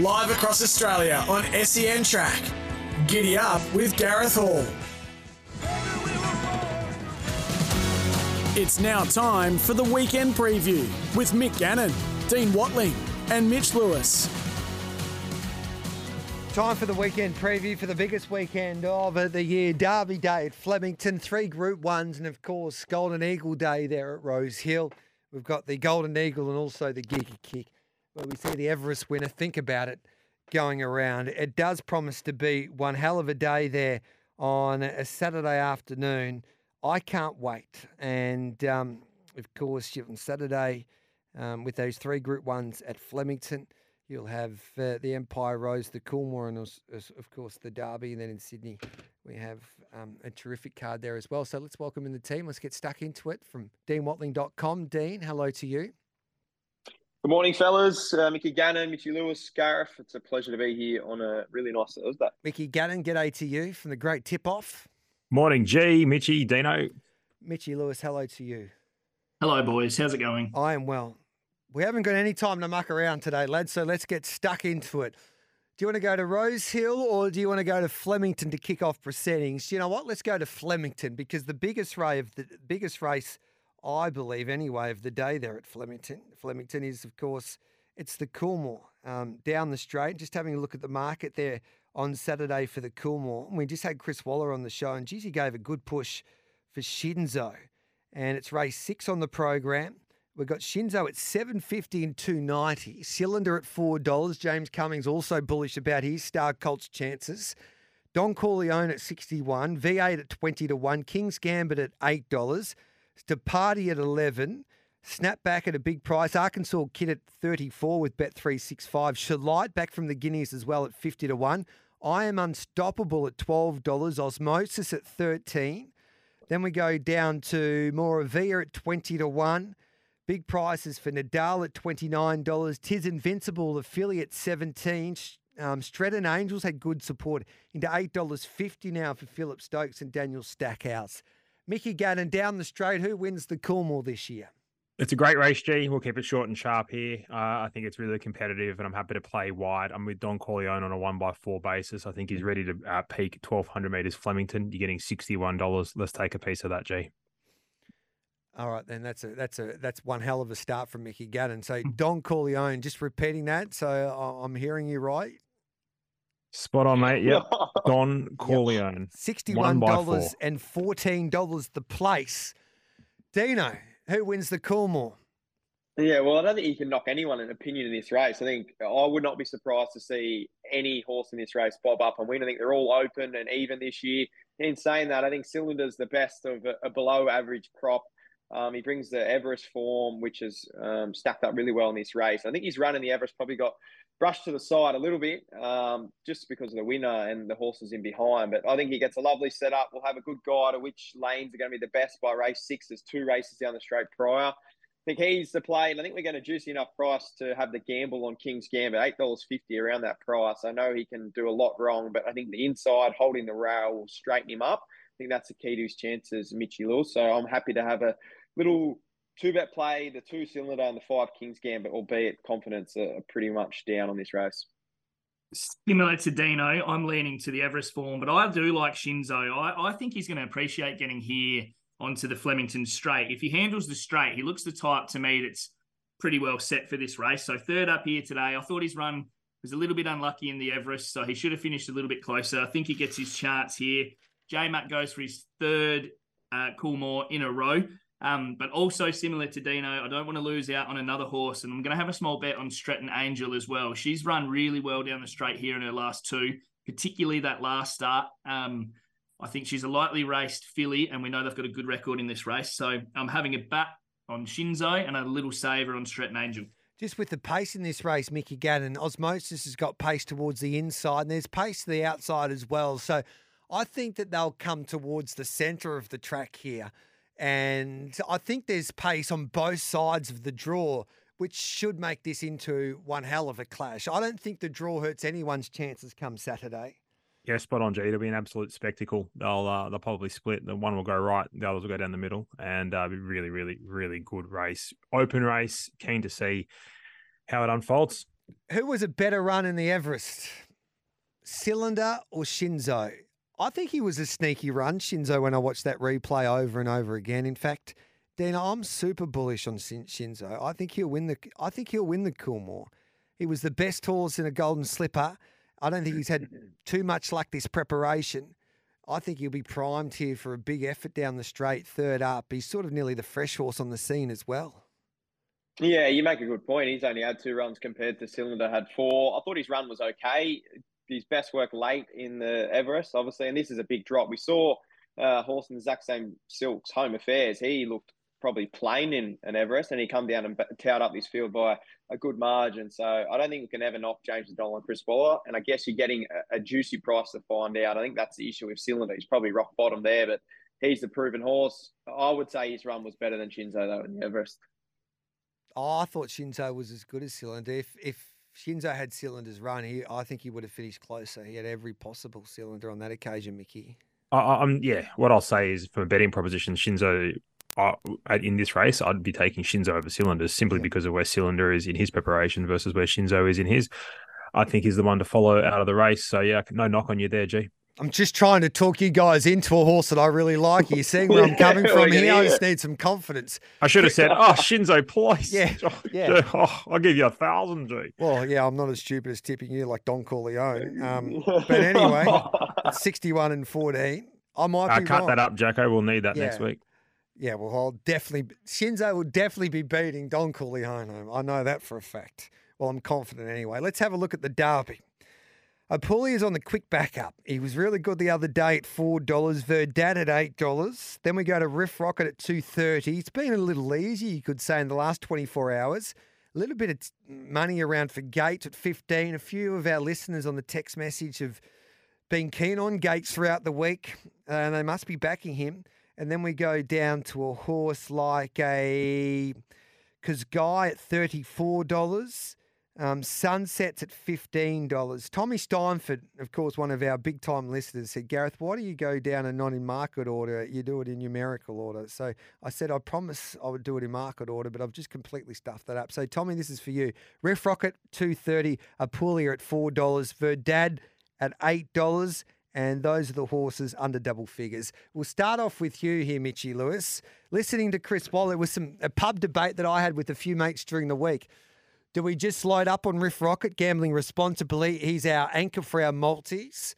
Live across Australia on SEN Track. Giddy up with Gareth Hall. It's now time for the weekend preview with Mick Gannon, Dean Watling, and Mitch Lewis. Time for the weekend preview for the biggest weekend of the year. Derby Day at Flemington, three Group Ones, and of course Golden Eagle Day there at Rose Hill. We've got the Golden Eagle and also the Giga Kick where we see the Everest winner. Think about it going around. It does promise to be one hell of a day there on a Saturday afternoon. I can't wait. And um, of course, on Saturday um, with those three Group Ones at Flemington. You'll have uh, the Empire Rose, the Coolmore, and of course the Derby. And then in Sydney, we have um, a terrific card there as well. So let's welcome in the team. Let's get stuck into it from deanwatling.com. Dean, hello to you. Good morning, fellas. Uh, Mickey Gannon, Mitchy Lewis, Gareth. It's a pleasure to be here on a really nice Thursday. Mickey Gannon, g'day to you from the great tip off. Morning, G, Mitchy, Dino. Mitchy Lewis, hello to you. Hello, boys. How's it going? I am well. We haven't got any time to muck around today, lads, so let's get stuck into it. Do you want to go to Rose Hill or do you want to go to Flemington to kick off proceedings? You know what? Let's go to Flemington because the biggest race of the biggest race I believe anyway, of the day there at Flemington. Flemington is, of course, it's the Coolmore um, down the straight. Just having a look at the market there on Saturday for the Coolmore. We just had Chris Waller on the show, and geez, he gave a good push for Shinzo. And it's race six on the program. We've got Shinzo at 750 and 290. Cylinder at $4. James Cummings also bullish about his Star Colts chances. Don Corleone at 61. Veight at 20 to 1. King's Gambit at $8 to party at 11. Snap back at a big price. Arkansas Kid at 34 with Bet365. Shalite back from the Guineas as well at 50 to 1. I am unstoppable at $12. Osmosis at 13. Then we go down to Moravia at 20 to 1. Big prices for Nadal at $29. Tis Invincible, affiliate 17. Um, Angels had good support into $8.50 now for Philip Stokes and Daniel Stackhouse. Mickey Gannon down the straight. Who wins the Coolmore this year? It's a great race, G. We'll keep it short and sharp here. Uh, I think it's really competitive, and I'm happy to play wide. I'm with Don Corleone on a one by four basis. I think he's ready to uh, peak 1,200 meters Flemington. You're getting $61. Let's take a piece of that, G. All right, then that's a that's a that's one hell of a start from Mickey Gannon. So Don Corleone, just repeating that. So I'm hearing you right. Spot on, mate. Yep. Don Corleone. Sixty-one dollars and fourteen dollars the place. Dino, who wins the Coolmore? Yeah, well, I don't think you can knock anyone in opinion in this race. I think I would not be surprised to see any horse in this race bob up and win. I think they're all open and even this year. In saying that, I think Cylinder's the best of a, a below average crop. Um, he brings the Everest form, which has um, stacked up really well in this race. I think his run in the Everest probably got brushed to the side a little bit um, just because of the winner and the horses in behind. But I think he gets a lovely setup. We'll have a good guide of which lanes are going to be the best by race six. There's two races down the straight prior. I think he's the play, and I think we're going to juice enough price to have the gamble on King's Gambit, eight dollars fifty around that price. I know he can do a lot wrong, but I think the inside holding the rail will straighten him up. I think that's the key to his chances, Mitchy Lewis. So I'm happy to have a little two bet play, the two cylinder and the five Kings Gambit, albeit confidence are pretty much down on this race. Similar to Dino, I'm leaning to the Everest form, but I do like Shinzo. I, I think he's going to appreciate getting here onto the Flemington straight. If he handles the straight, he looks the type to me that's pretty well set for this race. So third up here today. I thought his run was a little bit unlucky in the Everest, so he should have finished a little bit closer. I think he gets his chance here. J Mac goes for his third uh, Coolmore in a row. Um, but also similar to Dino, I don't want to lose out on another horse, and I'm going to have a small bet on Stretan Angel as well. She's run really well down the straight here in her last two, particularly that last start. Um, I think she's a lightly raced filly, and we know they've got a good record in this race. So I'm having a bat on Shinzo and a little saver on Stretan Angel. Just with the pace in this race, Mickey Gannon, Osmosis has got pace towards the inside, and there's pace to the outside as well. So I think that they'll come towards the centre of the track here. And I think there's pace on both sides of the draw, which should make this into one hell of a clash. I don't think the draw hurts anyone's chances come Saturday. Yeah, spot on, G. It'll be an absolute spectacle. They'll uh, they'll probably split. The one will go right, the others will go down the middle, and uh, be really, really, really good race. Open race. Keen to see how it unfolds. Who was a better run in the Everest, Cylinder or Shinzo? I think he was a sneaky run, Shinzo. When I watched that replay over and over again, in fact, Dina, I'm super bullish on Shinzo. I think he'll win the. I think he'll win the Coolmore. He was the best horse in a Golden Slipper. I don't think he's had too much luck this preparation. I think he'll be primed here for a big effort down the straight, third up. He's sort of nearly the fresh horse on the scene as well. Yeah, you make a good point. He's only had two runs compared to Cylinder had four. I thought his run was okay. His best work late in the Everest, obviously, and this is a big drop. We saw uh, horse in the exact same silks, Home Affairs. He looked probably plain in an Everest, and he come down and towed up this field by a good margin. So I don't think we can ever knock James Doll and Chris Waller. And I guess you're getting a, a, juicy price to find out. I think that's the issue with Cylinder. He's probably rock bottom there, but he's the proven horse. I would say his run was better than Shinzo though in the Everest. Oh, I thought Shinzo was as good as Cylinder. If if Shinzo had Cylinder's run, he I think he would have finished closer. He had every possible cylinder on that occasion, Mickey. I'm yeah. What I'll say is, from a betting proposition, Shinzo uh, in this race, I'd be taking Shinzo over Cylinders simply yeah. because of where Cylinder is in his preparation versus where Shinzo is in his. I think he's the one to follow out of the race. So yeah, no knock on you there, G. I'm just trying to talk you guys into a horse that I really like. You're seeing where I'm coming from here? I just need some confidence. I should have said, "Oh, Shinzo, please." Yeah, yeah. Oh, I'll give you a thousand, G. Well, yeah, I'm not as stupid as tipping you like Don Corleone. Um, but anyway, 61 and 14. I might uh, be cut wrong. that up, Jacko. We'll need that yeah. next week. Yeah, well, I'll definitely Shinzo will definitely be beating Don Corleone. I know that for a fact. Well, I'm confident anyway. Let's have a look at the Derby. Apulia is on the quick backup. He was really good the other day at four dollars. Verdad at eight dollars. Then we go to Riff Rocket at two thirty. It's been a little easy, you could say, in the last twenty four hours. A little bit of money around for Gates at fifteen. A few of our listeners on the text message have been keen on Gates throughout the week, and they must be backing him. And then we go down to a horse like a Guy at $34. Um, Sunsets at $15. Tommy Steinford, of course, one of our big time listeners, said, Gareth, why do you go down a not in market order? You do it in numerical order. So I said, I promise I would do it in market order, but I've just completely stuffed that up. So, Tommy, this is for you. Ref Rocket, 230 Apulia at $4. Verdad at $8 and those are the horses under double figures. We'll start off with you here, Mitchy Lewis. Listening to Chris Waller was some a pub debate that I had with a few mates during the week. Do we just load up on Riff Rocket, gambling responsibly? He's our anchor for our multis,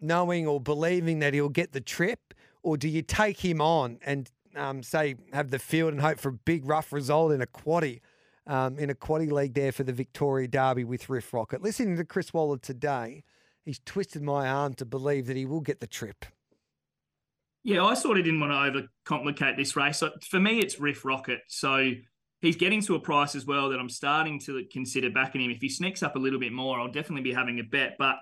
knowing or believing that he'll get the trip, or do you take him on and um, say have the field and hope for a big rough result in a quaddy? Um, in a quaddy league there for the Victoria Derby with Riff Rocket. Listening to Chris Waller today, he's twisted my arm to believe that he will get the trip. Yeah, I sort of didn't want to overcomplicate this race. For me, it's Riff Rocket. So he's getting to a price as well that I'm starting to consider backing him. If he sneaks up a little bit more, I'll definitely be having a bet. But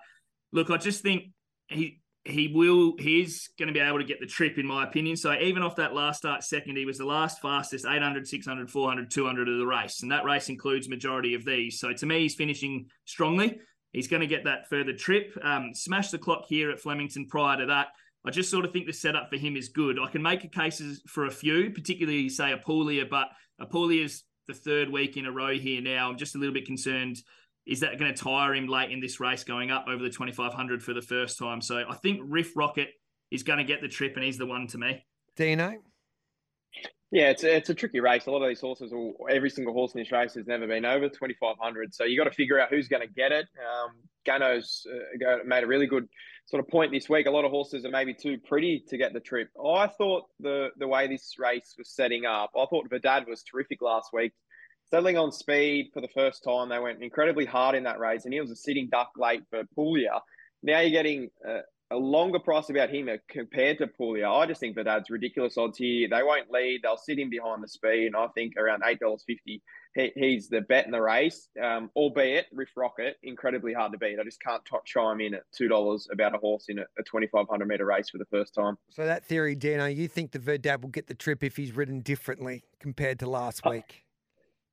look, I just think he he will he's going to be able to get the trip in my opinion so even off that last start second he was the last fastest 800 600 400 200 of the race and that race includes majority of these so to me he's finishing strongly He's going to get that further trip. Um, smash the clock here at Flemington prior to that. I just sort of think the setup for him is good. I can make a for a few, particularly say a Apulia, but Apulia's the third week in a row here now. I'm just a little bit concerned. Is that going to tire him late in this race going up over the 2500 for the first time? So I think Riff Rocket is going to get the trip and he's the one to me. Dino? Yeah, it's a, it's a tricky race. A lot of these horses, will, every single horse in this race has never been over 2,500. So you got to figure out who's going to get it. Um, Gano's uh, made a really good sort of point this week. A lot of horses are maybe too pretty to get the trip. I thought the the way this race was setting up, I thought Verdad was terrific last week. Settling on speed for the first time, they went incredibly hard in that race, and he was a sitting duck late for Puglia. Now you're getting uh, a longer price about him compared to Puglia. I just think that that's ridiculous odds here. They won't lead. They'll sit in behind the speed. And I think around $8.50, he, he's the bet in the race, um, albeit Riff Rocket, incredibly hard to beat. I just can't top chime in at $2 about a horse in a, a 2,500 metre race for the first time. So that theory, Dino, you think the Verdad will get the trip if he's ridden differently compared to last Uh, week?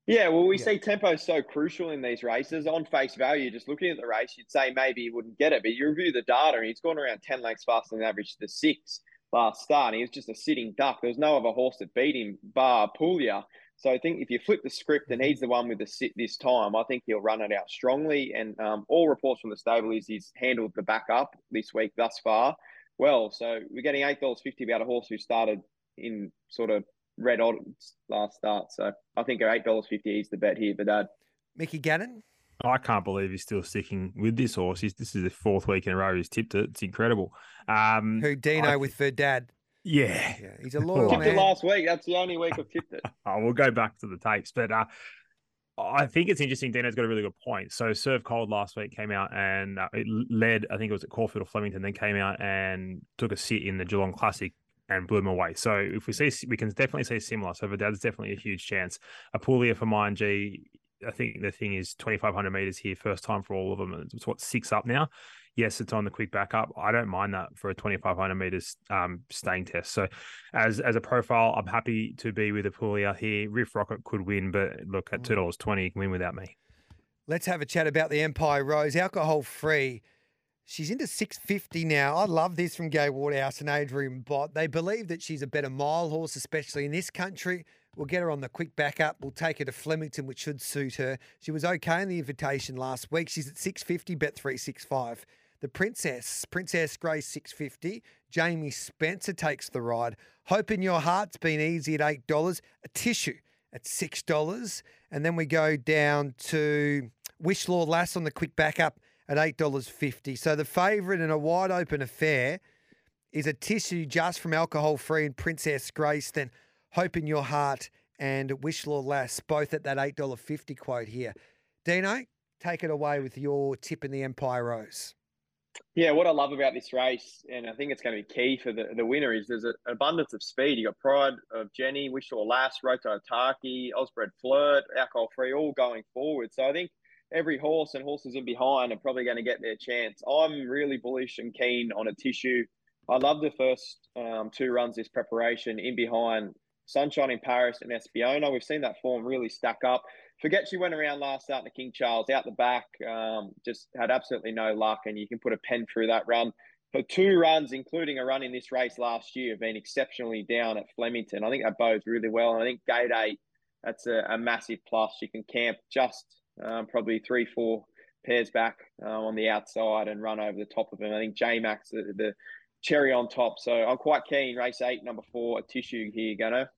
Yeah, well, we Yeah. see tempo is so crucial in these races. On face value, just looking at the race, you'd say maybe he wouldn't get it, but you review the data, and he's gone around 10 lengths faster than average to the six last start. And he was just a sitting duck. There was no other horse that beat him, bar Puglia. So I think if you flip the script and he's the one with the sit this time, I think he'll run it out strongly. And um, all reports from the stable is he's handled the backup this week thus far well. So we're getting $8.50 about a horse who started in sort of red odds last start. So I think at $8.50 is the bet here, but uh, Mickey Gannon? I can't believe he's still sticking with this horse. He's, this is the fourth week in a row he's tipped it. It's incredible. Um, Who Dino I- with Verdad? yeah. Yeah, he's a loyal tipped it man. last week. That's the only week I've tipped it. Oh, we'll go back to the tapes, but uh, I think it's interesting. Dino's got a really good point. So, Serve Cold last week came out and uh, it led. I think it was at Caulfield or Flemington. Then came out and took a sit in the Geelong Classic and blew him away. So, if we see, we can definitely see similar. So, Verdad's definitely a huge chance. Apulia for mine, G. I think the thing is 2,500 meters here, first time for all of them. It's what six up now. Yes, it's on the quick backup. I don't mind that for a 2,500 meters um, staying test. So, as as a profile, I'm happy to be with Apulia here. Riff Rocket could win, but look at two dollars twenty, you can win without me. Let's have a chat about the Empire Rose, alcohol free. She's into 650 now. I love this from Gai Waterhouse and Adrian Bott. They believe that she's a better mile horse, especially in this country. We'll get her on the quick backup. We'll take her to Flemington, which should suit her. She was okay in the invitation last week. She's at 650, bet 365. The Princess, Princess Grace 650. Jamie Spencer takes the ride. Hope in Your Heart's been easy at $8. Atishu at $6. And then we go down to Wishaw Lass on the quick backup at $8.50. So the favourite in a wide open affair is Atishu just from alcohol free and Princess Grace, then Hope in Your Heart and Wishaw Lass, both at that $8.50 quote here. Dino, take it away with your tip in the Empire Rose. Yeah, what I love about this race, and I think it's going to be key for the, the winner, is there's an abundance of speed. You got Pride of Jenni, Wishaw Lass, Roto Taki, Osbred Flirt, Alcohol Free, all going forward. So I think every horse and horses in behind are probably going to get their chance. I'm really bullish and keen on Atishu. I love the first um, two runs this preparation in behind Sunshine in Paris and Espiona. We've seen that form really stack up. Forget she went around last out the King Charles out the back, um, just had absolutely no luck, and you can put a pen through that run. Her two runs, including a run in this race last year, have been exceptionally down at Flemington. I think that bodes really well. And I think gate eight, that's a, a massive plus. She can camp just um, probably three, four pairs back uh, on the outside and run over the top of him. I think J Max, the, the cherry on top. So I'm quite keen. Race eight, number four, Atishu here, Gunner.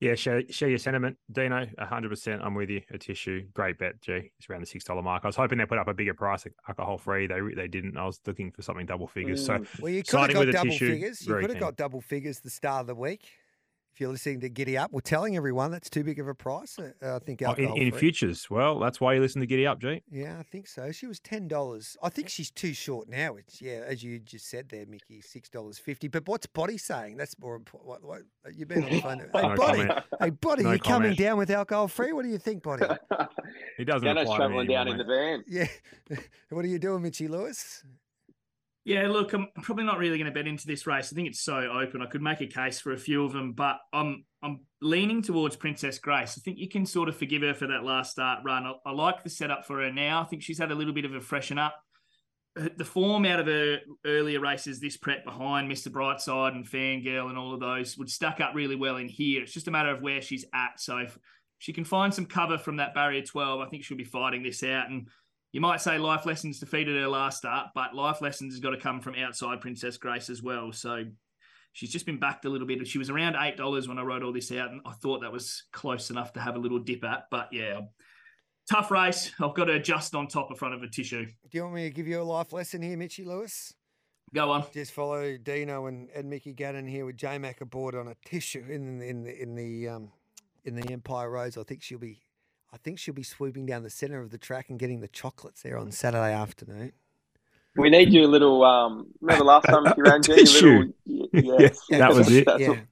Yeah, share, share your sentiment, Dino. 100%. I'm with you. Atishu, great bet, G. It's around the $6 mark. I was hoping they put up a bigger price, alcohol free. They they didn't. I was looking for something double figures. So, Mm. Well, you could have got double tissue, figures. You could have got double figures the start of the week. If you're listening to Giddy Up, we're telling everyone that's too big of a price. Uh, I think oh, in, in futures, well, that's why you listen to Giddy Up, G. Yeah, I think so. She was ten dollars. I think she's too short now. It's yeah, as you just said there, Mickey, six dollars fifty. But what's Body saying? That's more important. What, what, you've been on the phone. hey, No Body, comment. hey, Body, No you coming comment. down with alcohol free? What do you think, Body? He doesn't Gunner's apply to me travelling down anymore, in the van. yeah. what are you doing, Mitchy Lewis? Yeah, look, I'm probably not really going to bet into this race. I think it's so open. I could make a case for a few of them, but I'm I'm leaning towards Princess Grace. I think you can sort of forgive her for that last start run. I, I like the setup for her now. I think she's had a little bit of a freshen up. The form out of her earlier races, this prep behind Mr. Brightside and Fangirl and all of those would stack up really well in here. It's just a matter of where she's at. So if she can find some cover from that barrier 12, I think she'll be fighting this out. And you might say Life Lessons defeated her last start, but Life Lessons has got to come from outside Princess Grace as well. So she's just been backed a little bit. She was around eight dollars when I wrote all this out, and I thought that was close enough to have a little dip at. But yeah, tough race. I've got her just on top of front of Atishu. Do you want me to give you a life lesson here, Mitchy Lewis? Go on. Just follow Dino and, and Mickey Gannon here with J Mac aboard on a tissue in the in the in the um in the Empire Rose. I think she'll be I think she'll be swooping down the centre of the track and getting the chocolates there on Saturday afternoon. We need you a little. Um, remember last time you ran, G? Tissue. Little, Yes, Yeah, that was it. That's yeah.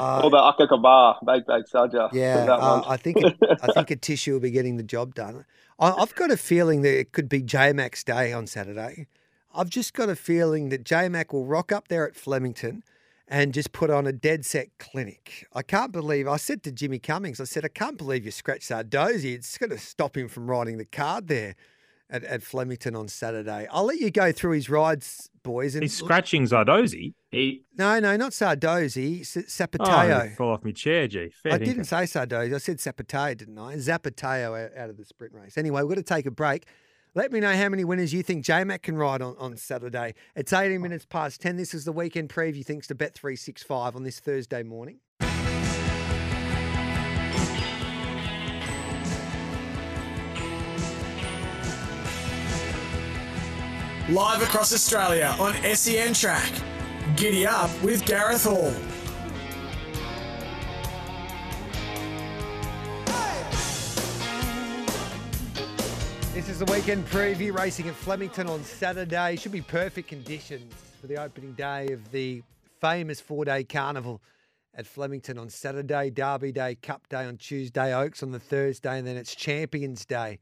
Uh, Or the Akakaba, Bake Bake Saja. Yeah, uh. I think it, I think a tissue will be getting the job done. I, I've got a feeling that it could be J Mac's day on Saturday. I've just got a feeling that J Mac will rock up there at Flemington and just put on a dead set clinic. I can't believe I said to Jimmy Cummings, I said, I can't believe you scratched Sardozy. It's going to stop him from riding the card there at, at Flemington on Saturday. I'll let you go through his rides, boys. And He's scratching Zardozi. He no, no, not Sardozy, S- Oh, Zapateo. fall off my chair, G. Fair I didn't say Sardozy. I said Zapateo, didn't I? Zapateo out, out of the sprint race. Anyway, we've got to take a break. Let me know how many winners you think J-Mac can ride on, on Saturday. It's 18 minutes past 10. This is the weekend preview thanks to Bet365 on this Thursday morning. Live across Australia on SEN Track. Giddy up with Gareth Hall. This is the weekend preview racing at Flemington on Saturday. Should be perfect conditions for the opening day of the famous four-day carnival at Flemington on Saturday, Derby Day, Cup Day on Tuesday, Oaks on the Thursday, and then it's Champions Day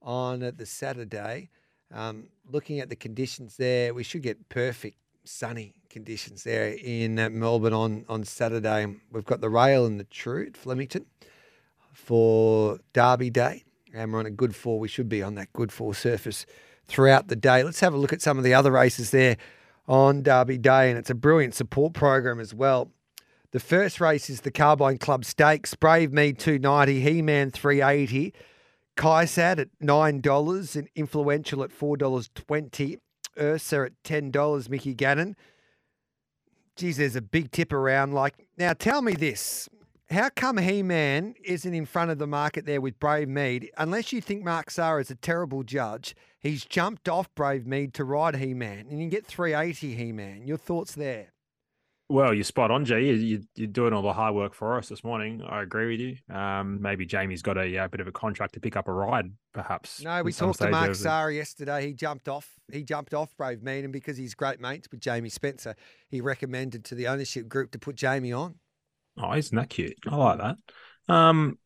on the Saturday. Um, looking at the conditions there, we should get perfect sunny conditions there in uh, Melbourne on, on Saturday. We've got the rail and the true at Flemington for Derby Day. And we're on a good four. We should be on that good four surface throughout the day. Let's have a look at some of the other races there on Derby Day. And it's a brilliant support program as well. The first race is the Carbine Club Stakes. Brave Mead 290, He Man 380, Kaisat at $9 and Influential at $4.20. Ursa at $10, Mickey Gannon. Geez, there's a big tip around. Like, now tell me this. How come He Man isn't in front of the market there with Brave Mead? Unless you think Mark Zahra is a terrible judge, he's jumped off Brave Mead to ride He Man, and you get 380 He Man. Your thoughts there? Well, you're spot on, G. You, you're doing all the hard work for us this morning. I agree with you. Um, maybe Jamie's got a yeah, bit of a contract to pick up a ride, perhaps. No, we talked to Mark Zahra yesterday. He jumped off. He jumped off Brave Mead, and because he's great mates with Jamie Spencer, he recommended to the ownership group to put Jamie on. Oh, isn't that cute? I like that. Um,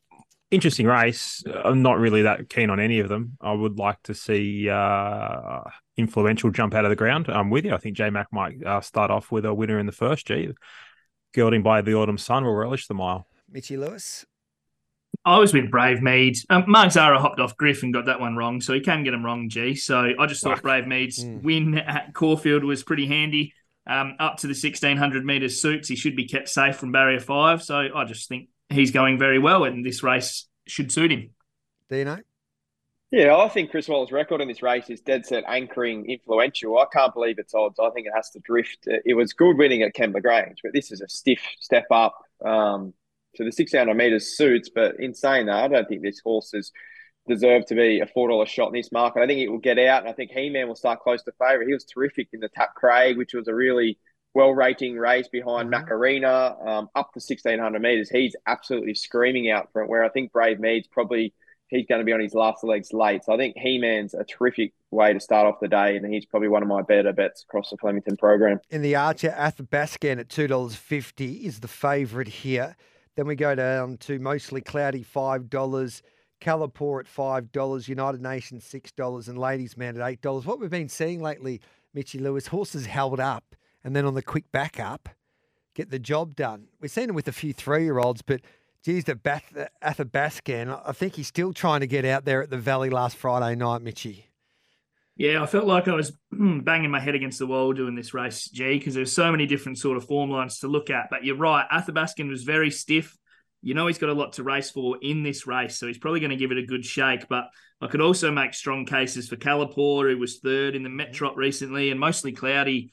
interesting race. I'm not really that keen on any of them. I would like to see uh, influential jump out of the ground. I'm with you. I think J Mac might uh, start off with a winner in the first. G, gelding by the autumn sun will relish the mile. Mitchy Lewis. I was with Brave Mead. Um, Mark Zahra hopped off Griff and got that one wrong, so he can get him wrong, G. So I just thought Whack. Brave Mead's Mm. win at Caulfield was pretty handy. Um, up to the 1600 metres suits, he should be kept safe from barrier five. So I just think he's going very well, and this race should suit him. Dino. Yeah, I think Chris Waller's record in this race is dead set anchoring influential. I can't believe it's odds. I think it has to drift. It was good winning at Kembla Grange, but this is a stiff step up um, to the 1600 metres suits. But in saying that, I don't think this horse has deserved to be a $4 shot in this market. I think it will get out, and I think He Man will start close to favourite. He was terrific in the Tap Craig, which was a really well rating race behind Mhm. Macarena um, up to 1600 metres. He's absolutely screaming out for it, where I think Brave Mead's probably he's going to be on his last legs late. So I think He Man's a terrific way to start off the day, and he's probably one of my better bets across the Flemington program. In the Archer, Athabascan at $2.50 is the favourite here. Then we go down to mostly cloudy $5, Calipore at $5, United Nations $6, and Ladies Man at $8. What we've been seeing lately, Mitchy Lewis, horses held up and then on the quick back up, get the job done. We've seen it with a few three year olds, but geez, the Bath, Athabascan, I think he's still trying to get out there at the Valley last Friday night, Mitchy. Yeah, I felt like I was hmm, banging my head against the wall doing this race, G, because there's so many different sort of form lines to look at. But you're right, Athabascan was very stiff. You know he's got a lot to race for in this race, so he's probably going to give it a good shake. But I could also make strong cases for Calipore, who was third in the Metrot recently, and mostly cloudy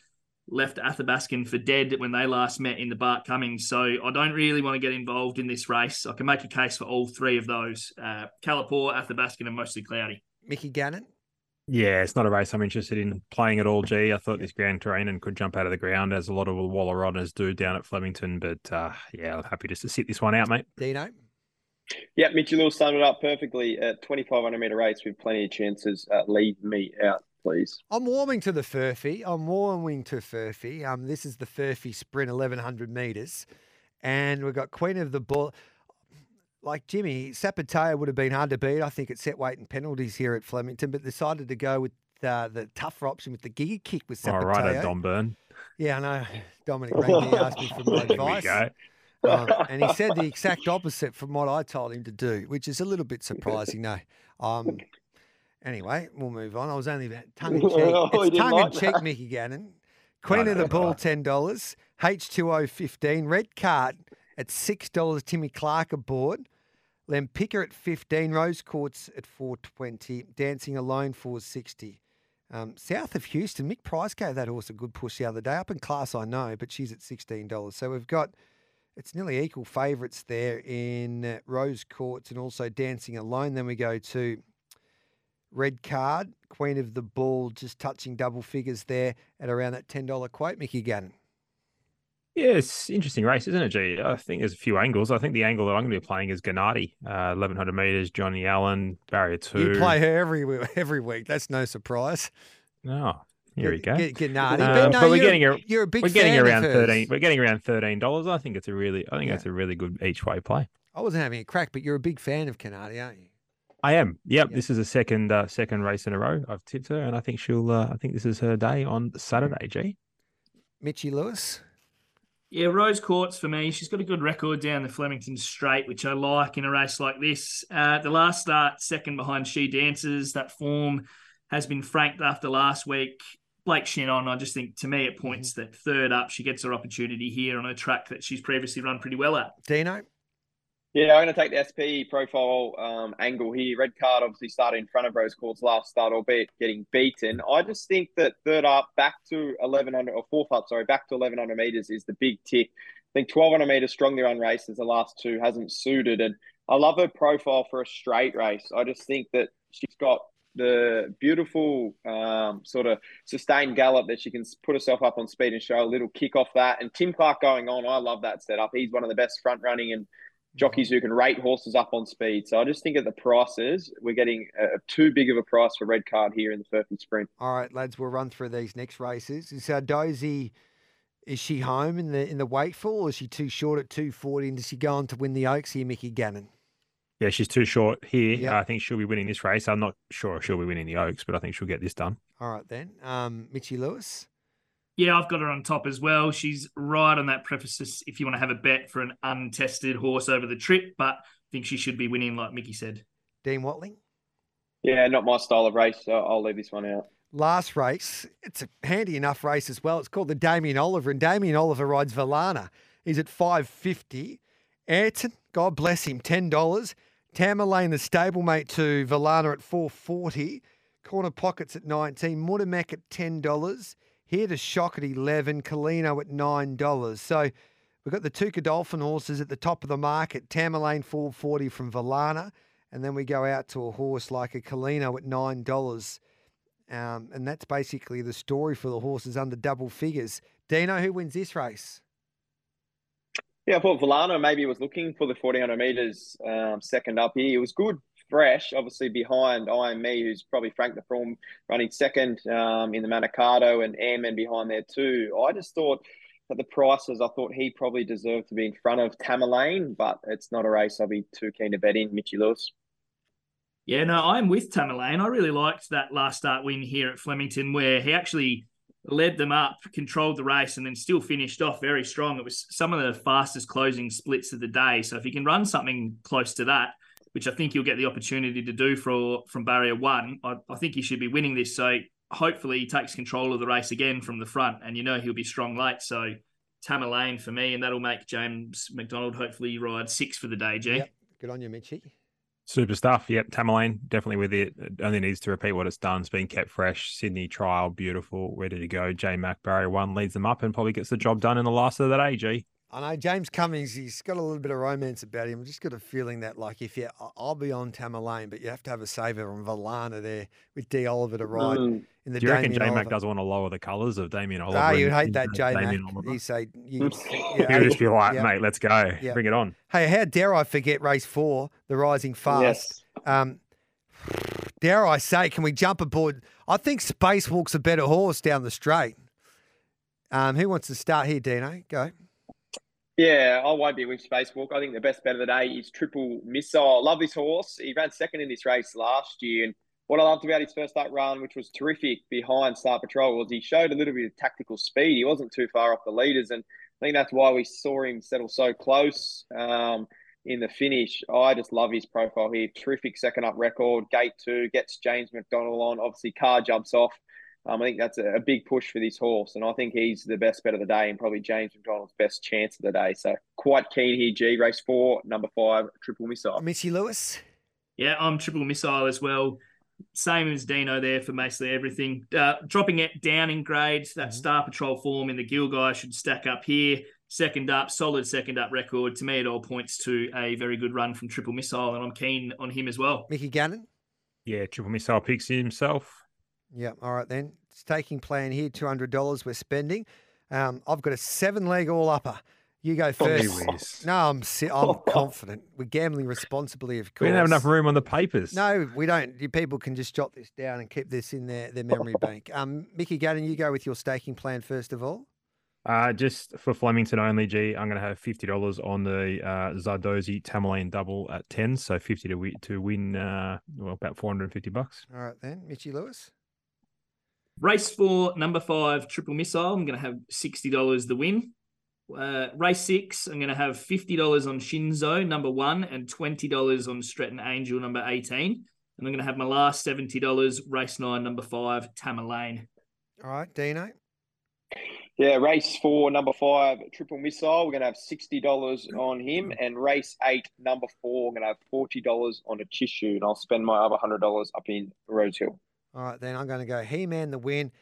left Athabascan for dead when they last met in the Bart Cummings. So I don't really want to get involved in this race. I can make a case for all three of those: uh, Calipore, Athabascan, and mostly cloudy. Mickey Gannon. Yeah, it's not a race I'm interested in playing at all. G, I thought this Grand Terrain and could jump out of the ground as a lot of Waller runners do down at Flemington, but uh, yeah, I'm happy just to sit this one out, mate. Dino. Yeah, Mitchell Lewis summed it up perfectly. At 2500 metre race with plenty of chances, uh, leave me out. please. I'm warming to the Furphy. I'm warming to Furphy. Um, this is the Furphy Sprint 1100 metres. And we've got Queen of the Bull. Like Jimmy, Zapateo would have been hard to beat, I think, at set weight and penalties here at Flemington, but decided to go with uh, the tougher option with the Giga kick with Zapateo. All right, Don Burn. Yeah, I know. Dominic Rankin asked me for my advice. There. Um, and he said the exact opposite from what I told him to do, which is a little bit surprising. No. Um, anyway, we'll move on. I was only tongue in cheek. Oh, he It's didn't tongue in cheek, that. Mickey Gannon. Queen No, of the no, Bull, no. ten dollars. H2O fifteen. Red card at six dollars. Timmy Clark aboard. Lempicker at fifteen. Rose Quartz at four twenty. Dancing Alone four sixty. Um, south of Houston, Mick Price gave that horse a good push the other day. Up in class, I know, but she's at sixteen dollars. So we've got it's nearly equal favourites there in uh, Rose Quartz and also Dancing Alone. Then we go to Red Card, Queen of the Bull, just touching double figures there at around that ten dollar quote. Mickey Gannon. Yeah, it's interesting race, isn't it, G? I think there's a few angles. I think the angle that I'm going to be playing is Gennady, uh, 1100 meters, Johnny Allen, barrier two. You play her every every week. That's no surprise. Oh, here we go. Naughty. Um, but no, but we're you're, getting a- you're a big we're getting fan around thirteen. We're getting around thirteen dollars. I think it's a really. I think Yeah. that's a really good each way play. I wasn't having a crack, but you're a big fan of Canardi, aren't you? I am. Yep. Yeah. This is a second uh, second race in a row. I've tipped her, and I think she'll. Uh, I think this is her day on Saturday. G. Mitchy Lewis. Yeah, Rose Quartz for me. She's got a good record down the Flemington Straight, which I like in a race like this. Uh, the last start, second behind She Dances. That form has been franked after last week. Blake Shannon, I just think to me it points that third up, she gets her opportunity here on a track that she's previously run pretty well at. Dino. Yeah, I'm going to take the SP profile um, angle here. Red card obviously started in front of Rose Quartz last start, albeit getting beaten. I just think that third up, back to 1100 or fourth up, sorry, back to 1100 meters is the big tick. I think 1200 meters strongly run races, the last two hasn't suited, and I love her profile for a straight race. I just think that she's got the beautiful um, sort of sustained gallop that she can put herself up on speed and show a little kick off that. And Tim Clark going on, I love that setup. He's one of the best front running and jockeys who can rate horses up on speed. So I just think at the prices, we're getting uh, too big of a price for red card here in the Furphy Sprint. All right, lads, we'll run through these next races. Is uh, Dozy, is she home in the in the Wakeful, or is she too short at two forty? And does she go on to win the Oaks here, Mickey Gannon? Yeah, she's too short here. Yep. I think she'll be winning this race. I'm not sure if she'll be winning the Oaks, but I think she'll get this done. All right then, um, Mitchy Lewis. Yeah, I've got her on top as well. She's right on that preface if you want to have a bet for an untested horse over the trip, but I think she should be winning, like Mickey said. Dean Watling. Yeah, not my style of race, so I'll leave this one out. Last race, it's a handy enough race as well. It's called the Damien Oliver, and Damien Oliver rides Valana. He's at five fifty. Ayrton, God bless him, ten dollars. Tamerlane, the stablemate to Valana at four forty. Corner pockets at nineteen. Mutamek at ten dollars. Here to shock at eleven. Colino at nine dollars. So we've got the two Godolphin horses at the top of the market. Tamerlane four forty from Valana, and then we go out to a horse like a Colino at nine dollars. Um, and that's basically the story for the horses under double figures. Dino, who wins this race? Yeah, I thought Volano maybe was looking for the 1400 meters um, second up here. It was good, fresh, obviously behind I Am Me, who's probably Frank the From running second um, in the Manikato and Airman behind there too. I just thought at the prices, I thought he probably deserved to be in front of Tamerlane, but it's not a race I'll be too keen to bet in, Mitchy Lewis. Yeah, no, I'm with Tamerlane. I really liked that last start win here at Flemington where he actually led them up, controlled the race, and then still finished off very strong. It was some of the fastest closing splits of the day. So if he can run something close to that, which I think he'll get the opportunity to do for from barrier one, I, I think he should be winning this. So hopefully he takes control of the race again from the front, and you know he'll be strong late. So Tamerlane for me, and that'll make James McDonald hopefully ride six for the day, G. Yep. Good on you, Mitchy. Super stuff. Yep, Tamerlane definitely with it. It only needs to repeat what it's done. It's been kept fresh. Sydney trial, beautiful, ready to go. J Mac barrier one leads them up and probably gets the job done in the last of that day. G. I know James Cummings, he's got a little bit of romance about him. I've just got a feeling that, like, if you, I- I'll be on Tamerlane, but you have to have a saver on Valana there with D. Oliver to ride Mm. in the Do you reckon Damien J Mac doesn't want to lower the colours of Damien Oliver? Ah, you'd hate that, J Mac. Damien Oliver? He'd say, you, He'll just be like, yeah. mate, let's go. Yeah. Bring it on. Hey, how dare I forget race four, the Rising Fast? Yes. Um, dare I say, can we jump aboard? I think Spacewalk's a better horse down the straight. Um, who wants to start here, Dino? Go. Yeah, I won't be with Spacewalk. I think the best bet of the day is Triple Missile. Love this horse. He ran second in this race last year, and what I loved about his first up run, which was terrific behind Star Patrol, was he showed a little bit of tactical speed. He wasn't too far off the leaders, and I think that's why we saw him settle so close um, in the finish. I just love his profile here. Terrific second up record. Gate two gets James McDonald on. Obviously, car jumps off. Um, I think that's a, a, big push for this horse, and I think he's the best bet of the day and probably James McDonald's best chance of the day. So quite keen here, G. Race four, number five, Triple Missile. Mitchy Lewis. Yeah, I'm Triple Missile as well. Same as Dino there for basically everything. Uh, dropping it down in grades, that mm-hmm. Star Patrol form in the Gilgai should stack up here. Second up, solid second up record. To me, it all points to a very good run from Triple Missile, and I'm keen on him as well. Mickey Gannon? Yeah, Triple Missile picks himself. Yeah, all right then. Staking plan here, $200 we're spending. Um, I've got a seven leg all upper. You go first. No, I'm I'm confident. We're gambling responsibly, of course. We don't have enough room on the papers. No, we don't. You people can just jot this down and keep this in their, their memory bank. Um, Mickey Gannon, you go with your staking plan first of all. Uh, just for Flemington only, G, I'm going to have fifty dollars on the uh, Zardozi Tamerlane double at ten, so fifty to win to win. Uh, well, about four hundred and fifty bucks. All right then, Mitchy Lewis. Race four, number five, triple missile. I'm going to have sixty dollars the win. Uh, race six, I'm going to have $50 on Shinzo, number one, and $20 on Stretan Angel, number 18. And I'm going to have my last $70, race nine, number five, Tamerlane. All right, Dino. Yeah, race four, number five, Triple Missile. We're going to have $60 on him. And race eight, number four, we're going to have $40 on Atishu. And I'll spend my other $100 up in Rose Hill. All right, then I'm going to go He Man the win,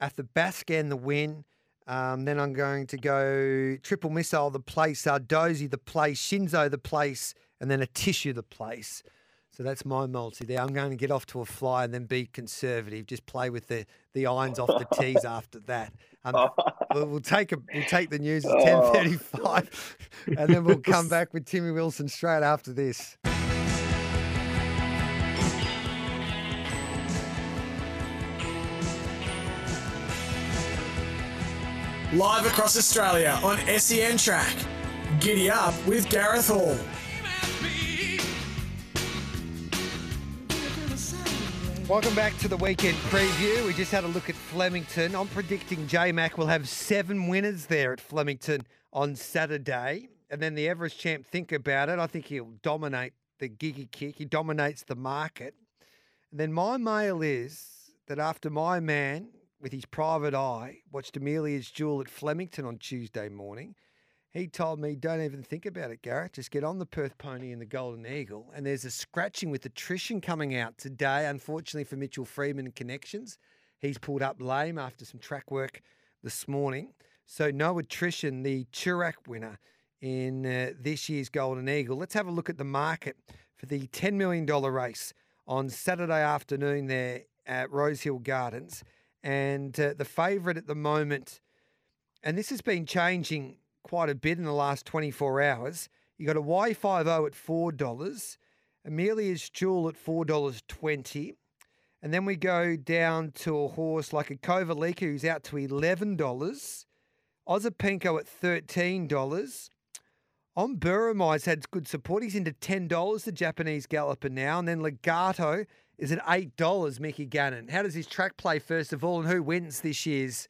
Athabascan the win, um, then I'm going to go triple missile the place, Dozy the place, Shinzo the place, and then Atishu the place. So that's my multi there. I'm going to get off to a fly and then be conservative. Just play with the, the irons off the tees after that. Um, we'll, we'll, take a, we'll take the news at ten thirty five, and then we'll come back with Timmy Wilson straight after this. Live across Australia on SEN Track. Giddy up with Gareth Hall. Welcome back to the weekend preview. We just had a look at Flemington. I'm predicting J Mac will have seven winners there at Flemington on Saturday. And then the Everest champ, think about it. I think he'll dominate the giggy kick. He dominates the market. And then my mail is that after my man with his private eye, watched Amelia's Jewel at Flemington on Tuesday morning. He told me, don't even think about it, Garrett. Just get on the Perth Pony and the Golden Eagle. And there's a scratching with attrition coming out today, unfortunately for Mitchell Freeman and Connections. He's pulled up lame after some track work this morning. So no attrition, the Chirac winner in uh, this year's Golden Eagle. Let's have a look at the market for the $10 million race on Saturday afternoon there at Rosehill Gardens. And uh, the favourite at the moment, and this has been changing quite a bit in the last 24 hours. You got a Y50 at $4, Amelia's Jewel at $4.20. And then we go down to a horse like a Kovalica who's out to $11. Ozapinko at $13. Obamburumai's had good support. He's into $10, the Japanese galloper now. And then Legato is at $8, Mickey Gannon. How does his track play, first of all, and who wins this year's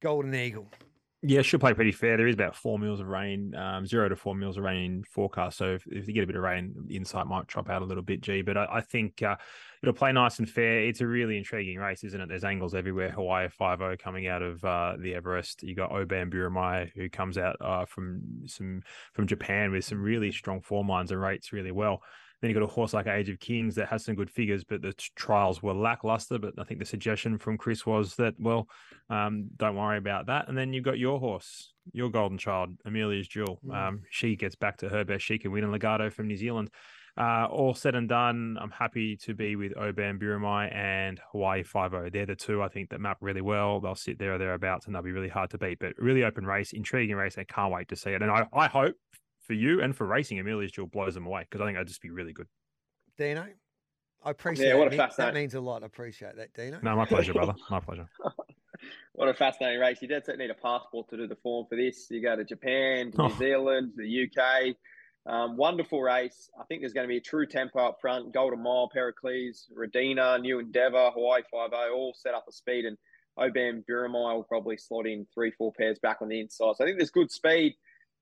Golden Eagle? Yeah, should play pretty fair. There is about four mils of rain, um, zero to four mils of rain forecast. So if, if you get a bit of rain, the insight might drop out a little bit, G. But I, I think uh, it'll play nice and fair. It's a really intriguing race, isn't it? There's angles everywhere. Hawaii 5 coming out of uh, the Everest. You got Obamburumai, who comes out uh, from some from Japan with some really strong form lines and rates really well. Then you got a horse like Age of Kings that has some good figures, but the trials were lackluster. But I think the suggestion from Chris was that, well, um, don't worry about that. And then you've got your horse, your golden child, Amelia's Jewel. Mm. Um, she gets back to her best. She can win a Legato from New Zealand. Uh, all said and done, I'm happy to be with Obamburumai and Hawaii 5 They're the two I think that map really well. They'll sit there or thereabouts and they'll be really hard to beat. But really open race, intriguing race. I can't wait to see it. And I, I hope for you and for racing, Amelia's Jewel blows them away because I think that'd just be really good. Dino? I appreciate Yeah, what a that. Nick. That means a lot. I appreciate that, Dino. No, my pleasure, brother. My pleasure. What a fascinating race. You don't need a passport to do the form for this. You go to Japan, to New Oh. Zealand, the UK. Um, wonderful race. I think there's going to be a true tempo up front. Golden Mile, Pericles, Redina, New Endeavour, Hawaii 5 all set up for speed. And Obamburumai will probably slot in three, four pairs back on the inside. So I think there's good speed.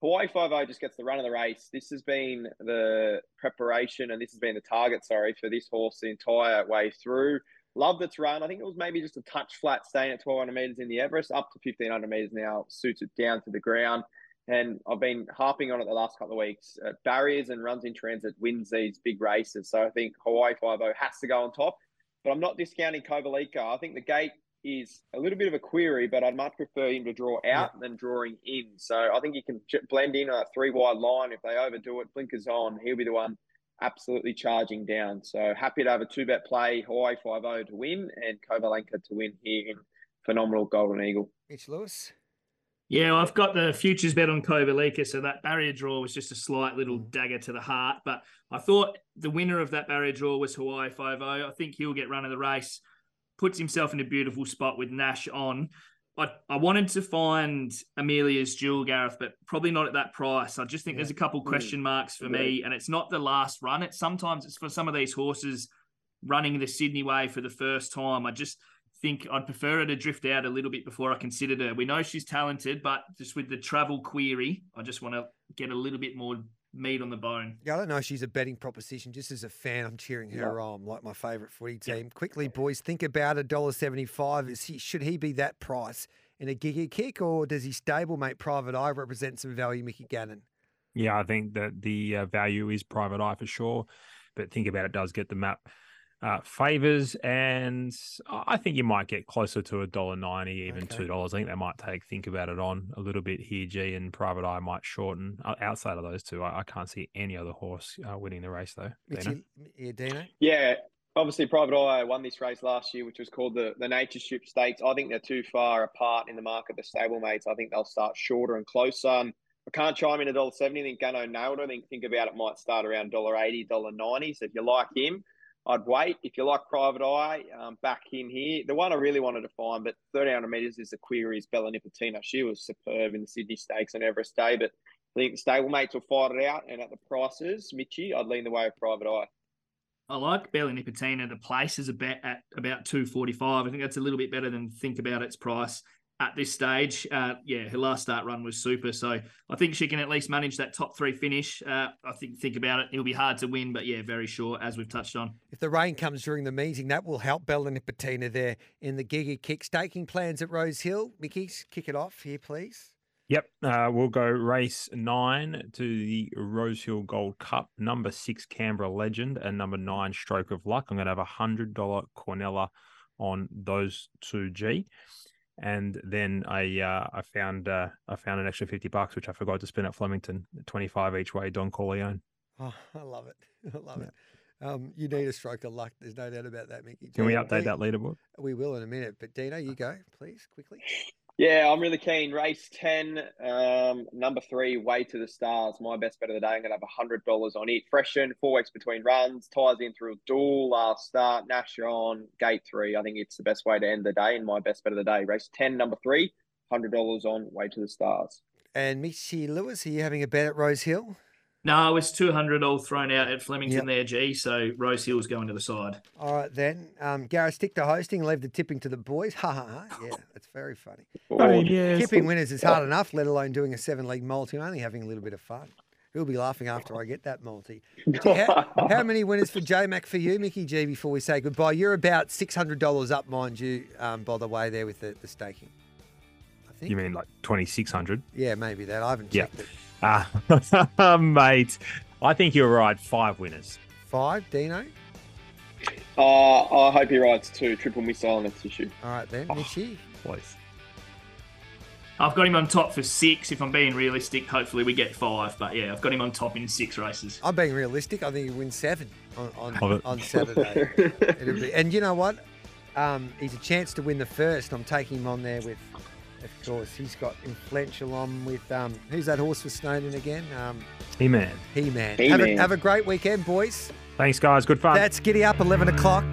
Hawaii 5 just gets the run of the race. This has been the preparation and this has been the target, sorry, for this horse the entire way through. Loved its run. I think it was maybe just a touch flat staying at 1200 metres in the Everest, up to 1500 metres now, suits it down to the ground. And I've been harping on it the last couple of weeks. Uh, barriers and runs in transit wins these big races. So I think Hawaii 5 has to go on top. But I'm not discounting Kovalica. I think the gate is a little bit of a query, but I'd much prefer him to draw out than drawing in. So I think he can blend in a three wide line. If they overdo it, blinkers on, he'll be the one absolutely charging down. So happy to have a two bet play, Hawaii 5 0 to win and Kovalica to win here in phenomenal Golden Eagle. Mitch Lewis. Yeah, I've got the futures bet on Kovalica, so that barrier draw was just a slight little Mm. dagger to the heart. But I thought the winner of that barrier draw was Hawaii 5 0. I think he'll get run of the race, puts himself in a beautiful spot with Nash on. I, I wanted to find Amelia's Jewel, Gareth, but probably not at that price. I just think Yeah. there's a couple Mm. question marks for me, and it's not the last run. It's sometimes it's for some of these horses running the Sydney way for the first time. I just think I'd prefer her to drift out a little bit before I considered her. We know she's talented, but just with the travel query, I just want to get a little bit more meat on the bone. Yeah, I don't know if she's a betting proposition. Just as a fan, I'm cheering her on, like my favourite footy team. Quickly, boys, think about a dollar seventy-five. Is he should he be that price in a giga kick, or does he stablemate Private Eye represent some value, Mickey Gannon? Yeah, I think that the uh, value is private eye for sure, but think about it does get the map uh, favors, and I think you might get closer to a dollar ninety, even Okay. two dollars. I think they might take think about it on a little bit here, G, and private eye might shorten. Uh, outside of those two, I, I can't see any other horse uh, winning the race though. Dino? Mitchy, yeah, Dino. Yeah, obviously Private Eye won this race last year, which was called the, the Nature Strip Stakes. I think they're too far apart in the market, the stablemates. I think they'll start shorter and closer. And I can't chime in a dollar seventy. I think Gano nailed it. I think think about it might start around dollar eighty, dollar ninety. So if you like him, I'd wait. If you like Private Eye, um, back in here. The one I really wanted to find, but thirteen hundred meters is the query is Bella Nipotina. She was superb in the Sydney Stakes and Everest Day, but I think the stablemates will fight it out. And at the prices, Mitchy, I'd lean the way of Private Eye. I like Bella Nipotina. The place is a bet at about two forty five. I think that's a little bit better than think about its price at this stage. Uh, yeah, her last start run was super, so I think she can at least manage that top three finish. Uh, I think think about it, it'll be hard to win, but yeah, very sure as we've touched on. If the rain comes during the meeting, that will help Bella Nipotina there in the giga kick. Staking plans at Rose Hill. Mickey's, kick it off here, please. Yep, uh, we'll go race nine to the Rosehill Gold Cup, number six Canberra Legend, and number nine Stroke of Luck. I'm going to have a hundred dollar quinella on those two G, and then I uh, I found uh, I found an extra fifty bucks which I forgot to spend at Flemington, twenty five each way. Don Corleone. Oh, I love it. I love it. Um, you need a stroke of luck. There's no doubt about that, Mickey. Can we update Dee- that leaderboard? We will in a minute. But Dino, you go, please, quickly. Yeah, I'm really keen. Race 10, um, number three, Way to the Stars. My best bet of the day. I'm going to have $100 on it. Freshen, four weeks between runs, ties in through a duel, last start, Nash on, gate three. I think it's the best way to end the day and my best bet of the day. Race 10, number three, $100 on Way to the Stars. And Mitchy Lewis, are you having a bet at Rose Hill? No, it's two hundred all thrown out at Flemington there, G. So Rose Hill's going to the side. All right, then. Um, Gareth, stick to hosting, leave the tipping to the boys. Ha ha ha. Yeah, that's very funny. I mean, yeah, Tipping winners is hard enough, let alone doing a seven league multi. I'm only having a little bit of fun. Who'll be laughing after I get that multi? How, how many winners for J Mac for you, Mickey G, before we say goodbye? You're about $600 up, mind you, um, by the way, there with the, the staking. I think. you mean like twenty six hundred? Yeah, maybe that. I haven't Yeah. checked it. Ah, mate, I think you're right. Five winners. Five, Dino. Uh, I hope he rides two. Triple missile on its issue. All right, then. Oh. Mitchy. Please. I've got him on top for six. If I'm being realistic, hopefully we get five. But yeah, I've got him on top in six races. I'm being realistic. I think he wins seven on, on, on Saturday. It'll be, and you know what? Um, he's a chance to win the first. I'm taking him on there with, of course, he's got influential on with um, who's that horse for Snowden again? Um, He man. He Man. Have a, He-Man. have a great weekend, boys. Thanks, guys. Good fun. That's Giddy Up, 11 o'clock.